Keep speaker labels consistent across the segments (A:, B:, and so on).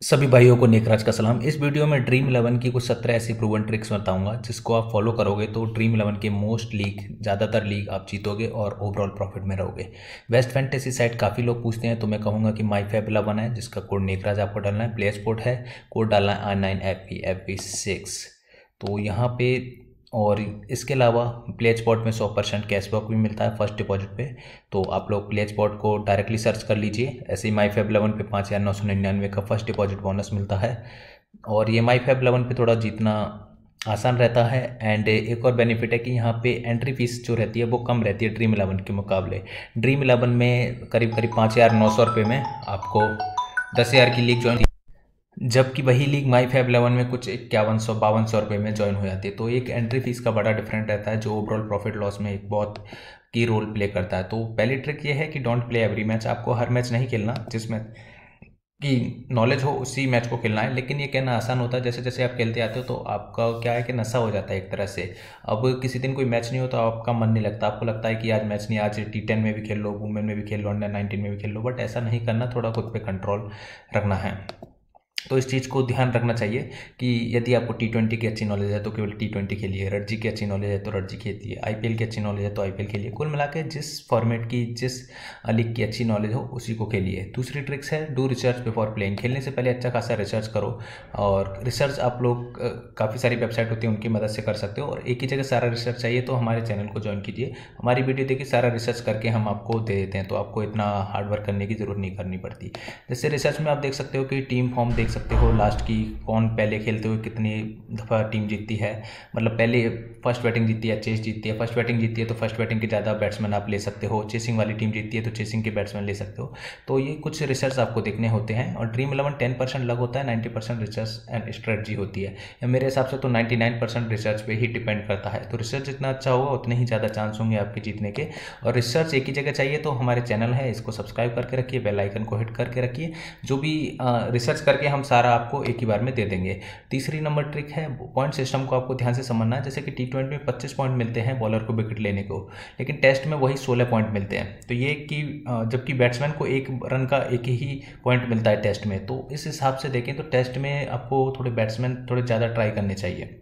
A: सभी भाइयों को नेकराज का सलाम। इस वीडियो में ड्रीम इलेवन की कुछ सत्रह ऐसी प्रूवन ट्रिक्स बताऊँगा, जिसको आप फॉलो करोगे तो ड्रीम इलेवन के मोस्ट लीग ज़्यादातर लीग आप जीतोगे और ओवरऑल प्रॉफिट में रहोगे। वेस्ट फैंटेसी साइड काफ़ी लोग पूछते हैं तो मैं कहूँगा कि माई फैब इलेवन है, जिसका कोड नेकराज आपको डालना है। प्ले स्पोर्ट है कोड डालना है I nine F P F P six तो यहाँ पे और इसके अलावा प्ले स्पॉट में सौ परसेंट कैशबैक भी मिलता है फ़र्स्ट डिपॉजिट पे। तो आप लोग प्ले स्पॉट को डायरेक्टली सर्च कर लीजिए। ऐसे ही माई फेब इलेवन पे पाँच हज़ार नौ सौ निन्यानवे का फ़र्स्ट डिपॉजिट बोनस मिलता है। और ये माई फेब इलेवन पे थोड़ा जीतना आसान रहता है। एंड एक और बेनिफिट है कि यहाँ पे एंट्री फ़ीस जो रहती है वो कम रहती है ड्रीम इलेवन के मुकाबले। ड्रीम इलेवन में करीब करीब पाँच हज़ार नौ सौ रुपये में आपको दस हज़ार की लीग ज्वाइन जबकि वही लीग माई फैब इलेवन में कुछ इक्यावन सौ, बावन सौ रुपये में ज्वाइन हो जाती है। तो एक एंट्री फ़ीस का बड़ा डिफरेंट रहता है, जो ओवरऑल प्रॉफिट लॉस में एक बहुत की रोल प्ले करता है। तो पहली ट्रिक ये है कि डोंट प्ले एवरी मैच आपको हर मैच नहीं खेलना जिसमें की नॉलेज हो, उसी मैच को खेलना है। लेकिन ये कहना आसान होता है जैसे जैसे आप खेलते आते हो तो आपका क्या है कि नशा हो जाता है एक तरह से। अब किसी दिन कोई मैच नहीं हो तो आपका मन नहीं लगता। आपको लगता है कि आज मैच नहीं, आज टी टेन में भी खेल लो वुमेन में भी खेल लो अंडर नाइनटीन में भी खेल लो। बट ऐसा नहीं करना, थोड़ा खुद पर कंट्रोल रखना है। तो इस चीज़ को ध्यान रखना चाहिए कि यदि आपको टी ट्वेंटी की अच्छी नॉलेज है तो केवल टी ट्वेंटी के लिए रणजी की अच्छी नॉलेज है तो रणजी खेलिए आई पी एल की अच्छी नॉलेज है तो आई पी एल खेलिए। कुल मिला के जिस फॉर्मेट की, जिस लीग की अच्छी नॉलेज हो, उसी को खेलिए। दूसरी ट्रिक्स है डू रिसर्च बिफोर प्लेइंग खेलने से पहले अच्छा खासा रिसर्च करो और रिसर्च आप लोग काफ़ी सारी वेबसाइट होती है, उनकी मदद से कर सकते हो। और एक ही जगह सारा रिसर्च चाहिए तो हमारे चैनल को ज्वाइन कीजिए। हमारी वीडियो देखिए, सारा रिसर्च करके हम आपको दे देते हैं तो आपको इतना हार्डवर्क करने की ज़रूरत नहीं करनी पड़ती। जैसे रिसर्च में आप देख सकते हो कि टीम फॉर्म देख सकते हो लास्ट की कौन पहले खेलते हुए कितनी दफ़ा टीम जीतती है। मतलब पहले फ़र्स्ट बैटिंग जीतती है चेस जीतती है। फ़र्स्ट बैटिंग जीतती है तो फ़र्स्ट बैटिंग के ज़्यादा बैट्समैन आप ले सकते हो। चेसिंग वाली टीम जीतती है तो चेसिंग के बैट्समैन ले सकते हो। तो ये कुछ रिसर्च आपको देखने होते हैं और ड्रीम इलेवन टेन परसेंट लग होता है ninety percent research and strategy होती है। मेरे हिसाब से तो नाइन्टी नाइन परसेंट रिसर्च पर ही डिपेंड करता है। तो रिसर्च जितना अच्छा होगा, उतने ही ज़्यादा चांस होंगे आपके जीतने के। और रिसर्च एक ही जगह चाहिए तो हमारे चैनल है, इसको सब्सक्राइब करके रखिए बेल आइकन को हिट करके रखिए। जो भी रिसर्च करके हम सारा आपको एक ही बार में दे देंगे। तीसरी नंबर ट्रिक है पॉइंट सिस्टम को आपको ध्यान से समझना है, जैसे कि टी ट्वेंटी में पच्चीस पॉइंट मिलते हैं बॉलर को विकेट लेने को, लेकिन टेस्ट में वही सोलह पॉइंट मिलते हैं। तो ये कि जबकि बैट्समैन को एक रन का एक ही पॉइंट मिलता है टेस्ट में तो इस हिसाब से देखें तो टेस्ट में आपको थोड़े बैट्समैन थोड़े ज़्यादा ट्राई करने चाहिए।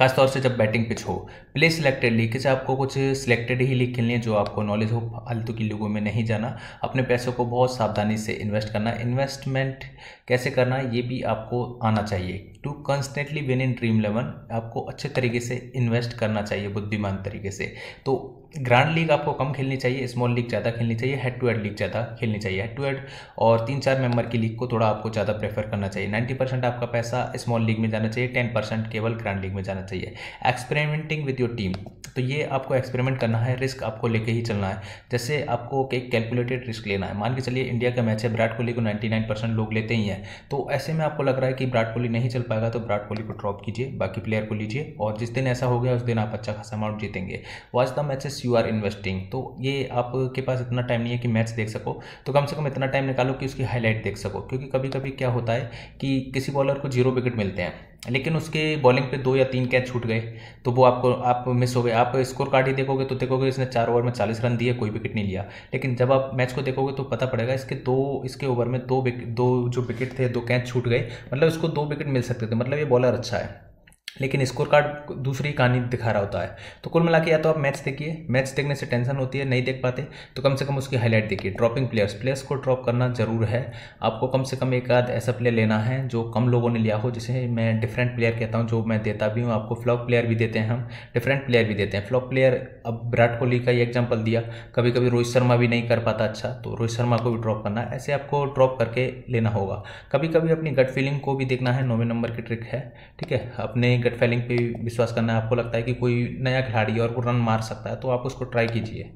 A: खासतौर से जब बैटिंग पिच हो। प्ले सिलेक्टेड लीग से आपको कुछ सिलेक्टेड ही लीग खेलनी है, जो आपको नॉलेज हो, फालतू की लीगों में नहीं जाना। अपने पैसों को बहुत सावधानी से इन्वेस्ट करना। इन्वेस्टमेंट कैसे करना, ये भी आपको आना चाहिए। To constantly win in Dream Eleven, आपको अच्छे तरीके से इन्वेस्ट करना चाहिए, बुद्धिमान तरीके से। तो ग्रांड लीग आपको कम खेलनी चाहिए, स्मॉल लीग ज़्यादा खेलनी चाहिए हेड टू हेड लीग ज़्यादा खेलनी चाहिए। हेड टू हेड और तीन चार मेंबर की लीग को थोड़ा आपको ज़्यादा प्रेफर करना चाहिए। नाइन्टी परसेंट आपका पैसा स्मॉल लीग में जाना चाहिए, टेन परसेंट केवल ग्रांड लीग में जाना चाहिए। एक्सपेरिमेंटिंग विद योर टीम तो ये आपको एक्सपेरिमेंट करना है रिस्क आपको लेके ही चलना है। जैसे आपको एक कैलकुलेटेड रिस्क लेना है। मान के चलिए इंडिया का मैच है, विराट कोहली को नाइन्टी परसेंट लोग लेते ही हैं। तो ऐसे में आपको लग रहा है कि विराट कोहली नहीं चल पाएगा तो विराट कोहली को ड्रॉप कीजिए, बाकी प्लेयर को लीजिए। और जिस दिन ऐसा हो गया, उस दिन आप अच्छा खासा अमाउंट जीतेंगे। Watch the matches you are investing तो ये आपके पास इतना टाइम नहीं है कि मैच देख सको। तो कम से कम इतना टाइम निकालो कि उसकी हाईलाइट देख सको। क्योंकि कभी कभी क्या होता है कि किसी बॉलर को ज़ीरो विकेट मिलते हैं, लेकिन उसके बॉलिंग पे दो या तीन कैच छूट गए तो वो आपको, आप मिस हो गए। आप स्कोर कार्ड ही देखोगे तो देखोगे इसने चार ओवर में चालीस रन दिए, कोई विकेट नहीं लिया। लेकिन जब आप मैच को देखोगे तो पता पड़ेगा इसके दो, इसके ओवर में दो दो जो विकेट थे, दो कैच छूट गए। मतलब इसको दो विकेट मिल सकते थे। मतलब ये बॉलर अच्छा है। लेकिन स्कोर कार्ड दूसरी कहानी दिखा रहा होता है। तो कुल मिला के या तो आप मैच देखिए मैच देखने से टेंशन होती है, नहीं देख पाते तो कम से कम उसकी हाईलाइट देखिए। ड्रॉपिंग प्लेयर्स प्लेयर्स को ड्रॉप करना ज़रूर है। आपको कम से कम एक आध ऐसा प्लेयर लेना है जो कम लोगों ने लिया हो, जिसे मैं डिफरेंट प्लेयर कहता हूँ, जो मैं देता भी हूँ। आपको फ्लॉप प्लेयर भी देते हैं हम डिफरेंट प्लेयर भी देते हैं। फ्लॉप प्लेयर अब विराट कोहली का ही एग्ज़ाम्पल दिया। कभी कभी रोहित शर्मा भी नहीं कर पाता अच्छा तो रोहित शर्मा को भी ड्रॉप करना, ऐसे आपको ड्रॉप करके लेना होगा। कभी कभी अपनी गट फीलिंग को भी देखना है, नौवे नंबर की ट्रिक है, ठीक है? अपने गट फैलिंग पे विश्वास करना है आपको लगता है कि कोई नया खिलाड़ी और रन मार सकता है तो आप उसको ट्राई कीजिए।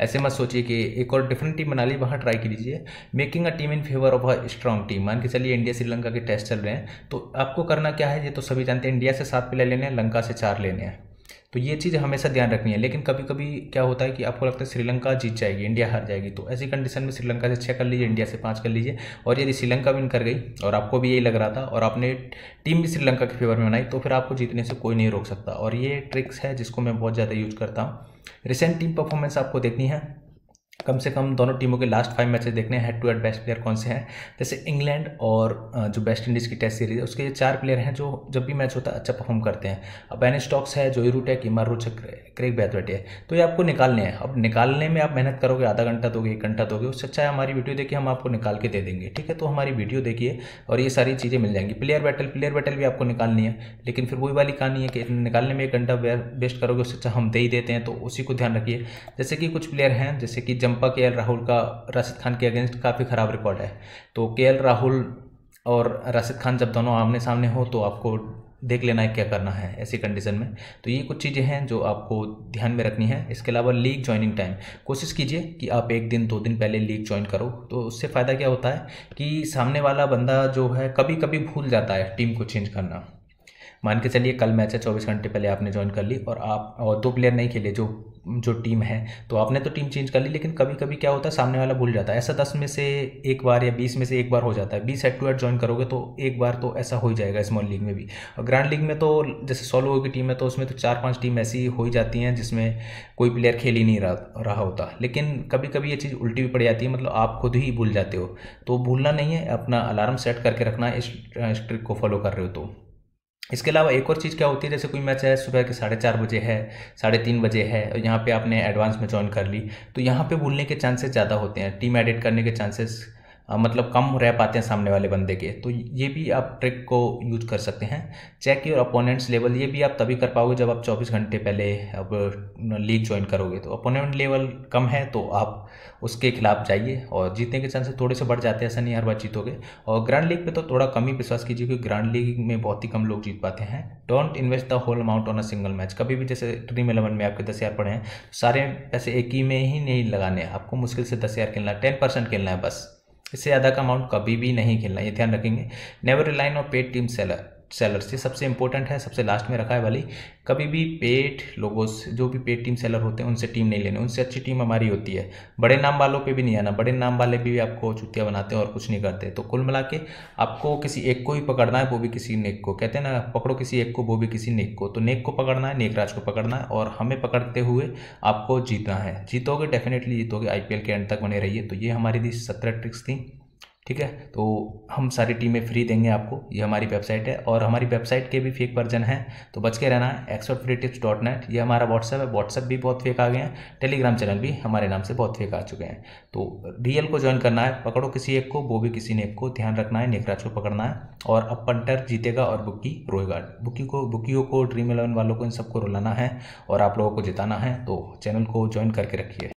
A: ऐसे मत सोचिए कि एक और डिफरेंट टीम बना ली, वहाँ ट्राई कीजिए। Making a team in favour of a strong team मान के चलिए इंडिया श्रीलंका के टेस्ट चल रहे हैं तो आपको करना क्या है? ये तो सभी जानते हैं इंडिया से सात प्लेयर लेने हैं लंका से चार लेने हैं। तो ये चीज़ हमेशा ध्यान रखनी है। लेकिन कभी कभी क्या होता है कि आपको लगता है श्रीलंका जीत जाएगी, इंडिया हार जाएगी तो ऐसी कंडीशन में श्रीलंका से छः कर लीजिए, इंडिया से पाँच कर लीजिए। और यदि श्रीलंका विन कर गई, और आपको भी यही लग रहा था, और आपने टीम भी श्रीलंका के फेवर में बनाई तो फिर आपको जीतने से कोई नहीं रोक सकता। और ये ट्रिक्स है जिसको मैं बहुत ज़्यादा यूज़ करता हूँ। रिसेंट टीम परफॉर्मेंस आपको देखनी है। कम से कम दोनों टीमों के लास्ट फाइव मैचेस देखने हैं। Head to head best player कौन से हैं? जैसे इंग्लैंड और जो वेस्ट इंडीज़ की टेस्ट सीरीज़ है, उसके ये चार प्लेयर हैं जो जब भी मैच होता है अच्छा परफॉर्म करते हैं। अब बैन स्टॉक्स है जोई रूट है कीमर रोच क्रेक बैथवेट है। तो ये आपको निकालने हैं। अब निकालने में आप मेहनत करोगे, आधा घंटा दोगे, एक घंटा दोगे, उससे अच्छा है हमारी वीडियो देखिए, हम आपको निकाल के दे देंगे। ठीक है? तो हमारी वीडियो देखिए और ये सारी चीज़ें मिल जाएँगी। प्लेयर बैटल प्लेयर बैटल भी आपको निकालनी है। लेकिन फिर वही वाली कहानी है कि निकालने में एक घंटा वेस्ट करोगे, उससे अच्छा हम दे ही देते हैं। तो उसी को ध्यान रखिए। जैसे कि कुछ प्लेयर हैं, जैसे कि जंपा के राहुल का राशिद खान के अगेंस्ट काफ़ी ख़राब रिकॉर्ड है। तो के राहुल और राशिद खान जब दोनों आमने सामने हो तो आपको देख लेना है क्या करना है ऐसी कंडीशन में। तो ये कुछ चीज़ें हैं जो आपको ध्यान में रखनी है। इसके अलावा लीग ज्वाइनिंग टाइम कोशिश कीजिए कि आप एक दिन, दो दिन पहले लीग ज्वाइन करो। तो उससे फ़ायदा क्या होता है कि सामने वाला बंदा जो है कभी कभी भूल जाता है टीम को चेंज करना। मान के चलिए कल मैच है, चौबीस घंटे पहले आपने ज्वाइन कर ली और आप, और दो प्लेयर नहीं खेले, जो जो टीम है तो आपने तो टीम चेंज कर ली लेकिन कभी कभी क्या होता है सामने वाला भूल जाता है। ऐसा दस में से एक बार या बीस में से एक बार हो जाता है। बीस हेड टू हेड ज्वाइन करोगे तो एक बार तो ऐसा हो ही जाएगा स्मॉल लीग में भी। और ग्रैंड लीग में तो जैसे सौ लोगों की टीम है तो उसमें तो चार पाँच टीम ऐसी हो ही जाती हैं जिसमें कोई प्लेयर खेल ही नहीं रहा, होता। लेकिन कभी कभी ये चीज़ उल्टी भी पड़ जाती है मतलब आप खुद ही भूल जाते हो। तो भूलना नहीं है अपना अलार्म सेट करके रखना इस ट्रिक को फॉलो कर रहे हो तो। इसके अलावा एक और चीज़ क्या होती है, जैसे कोई मैच है, सुबह के साढ़े चार बजे है, साढ़े तीन बजे है, और यहाँ पे आपने एडवांस में ज्वाइन कर ली तो यहाँ पे भूलने के चांसेस ज़्यादा होते हैं टीम एडिट करने के चांसेस मतलब कम रह पाते हैं सामने वाले बंदे के। तो ये भी आप ट्रिक को यूज़ कर सकते हैं। चेक योर अपोनेंट्स लेवल ये भी आप तभी कर पाओगे जब आप 24 घंटे पहले अब लीग ज्वाइन करोगे। तो अपोनेंट लेवल कम है तो आप उसके खिलाफ जाइए और जीतने के चांसेस थोड़े से बढ़ जाते हैं, ऐसा नहीं हर बार जीतोगे। और ग्रांड लीग पे तो थोड़ा कम ही विश्वास कीजिए क्योंकि ग्रांड लीग में बहुत ही कम लोग जीत पाते हैं। Don't invest the whole amount on a single match कभी भी जैसे ड्रीम इलेवन में आपके दस हज़ार पड़े हैं, सारे पैसे एक ही में ही नहीं लगाने आपको मुश्किल से दस हज़ार खेलना है टेन परसेंट खेलना है बस। इससे ज़्यादा का अमाउंट कभी भी नहीं खेलना, ये ध्यान रखेंगे। Never relying of paid team seller sellers ये सबसे इंपॉर्टेंट है, सबसे लास्ट में रखा है वाली। कभी भी पेड लोगों से, जो भी पेड टीम सेलर होते हैं, उनसे टीम नहीं लेने। उनसे अच्छी टीम हमारी होती है। बड़े नाम वालों पे भी नहीं आना। बड़े नाम वाले भी भी आपको चुतिया बनाते हैं और कुछ नहीं करते। तो कुल मिला के आपको किसी एक को ही पकड़ना है, वो भी किसी नेक को। कहते हैं ना, पकड़ो किसी एक को, वो भी किसी नेक को। तो नेक को पकड़ना है, नेकराज को पकड़ना है और हमें पकड़ते हुए आपको जीतना है। जीतोगे डेफिनेटली जीतोगे। आईपीएल के एंड तक बने रहिए। तो ये हमारी दी सत्रह ट्रिक्स थी। ठीक है? तो हम सारी टीमें फ्री देंगे आपको। ये हमारी वेबसाइट है और हमारी वेबसाइट के भी फेक वर्जन है। तो बच के रहना है expert free tips dot net ये हमारा व्हाट्सएप है। व्हाट्सएप भी बहुत फेक आ गए हैं। टेलीग्राम चैनल भी हमारे नाम से बहुत फेक आ चुके हैं। तो रियल को ज्वाइन करना है। पकड़ो किसी एक को, वो भी किसी ने एक को। ध्यान रखना है। नेकराज को पकड़ना है। और अब पंटर जीतेगा और बुक्की रोएगा। बुक्की को बुक्कियों को ड्रीम इलेवन वालों को इन सबको रुलाना है और आप लोगों को जिताना है। तो चैनल को ज्वाइन करके रखिए।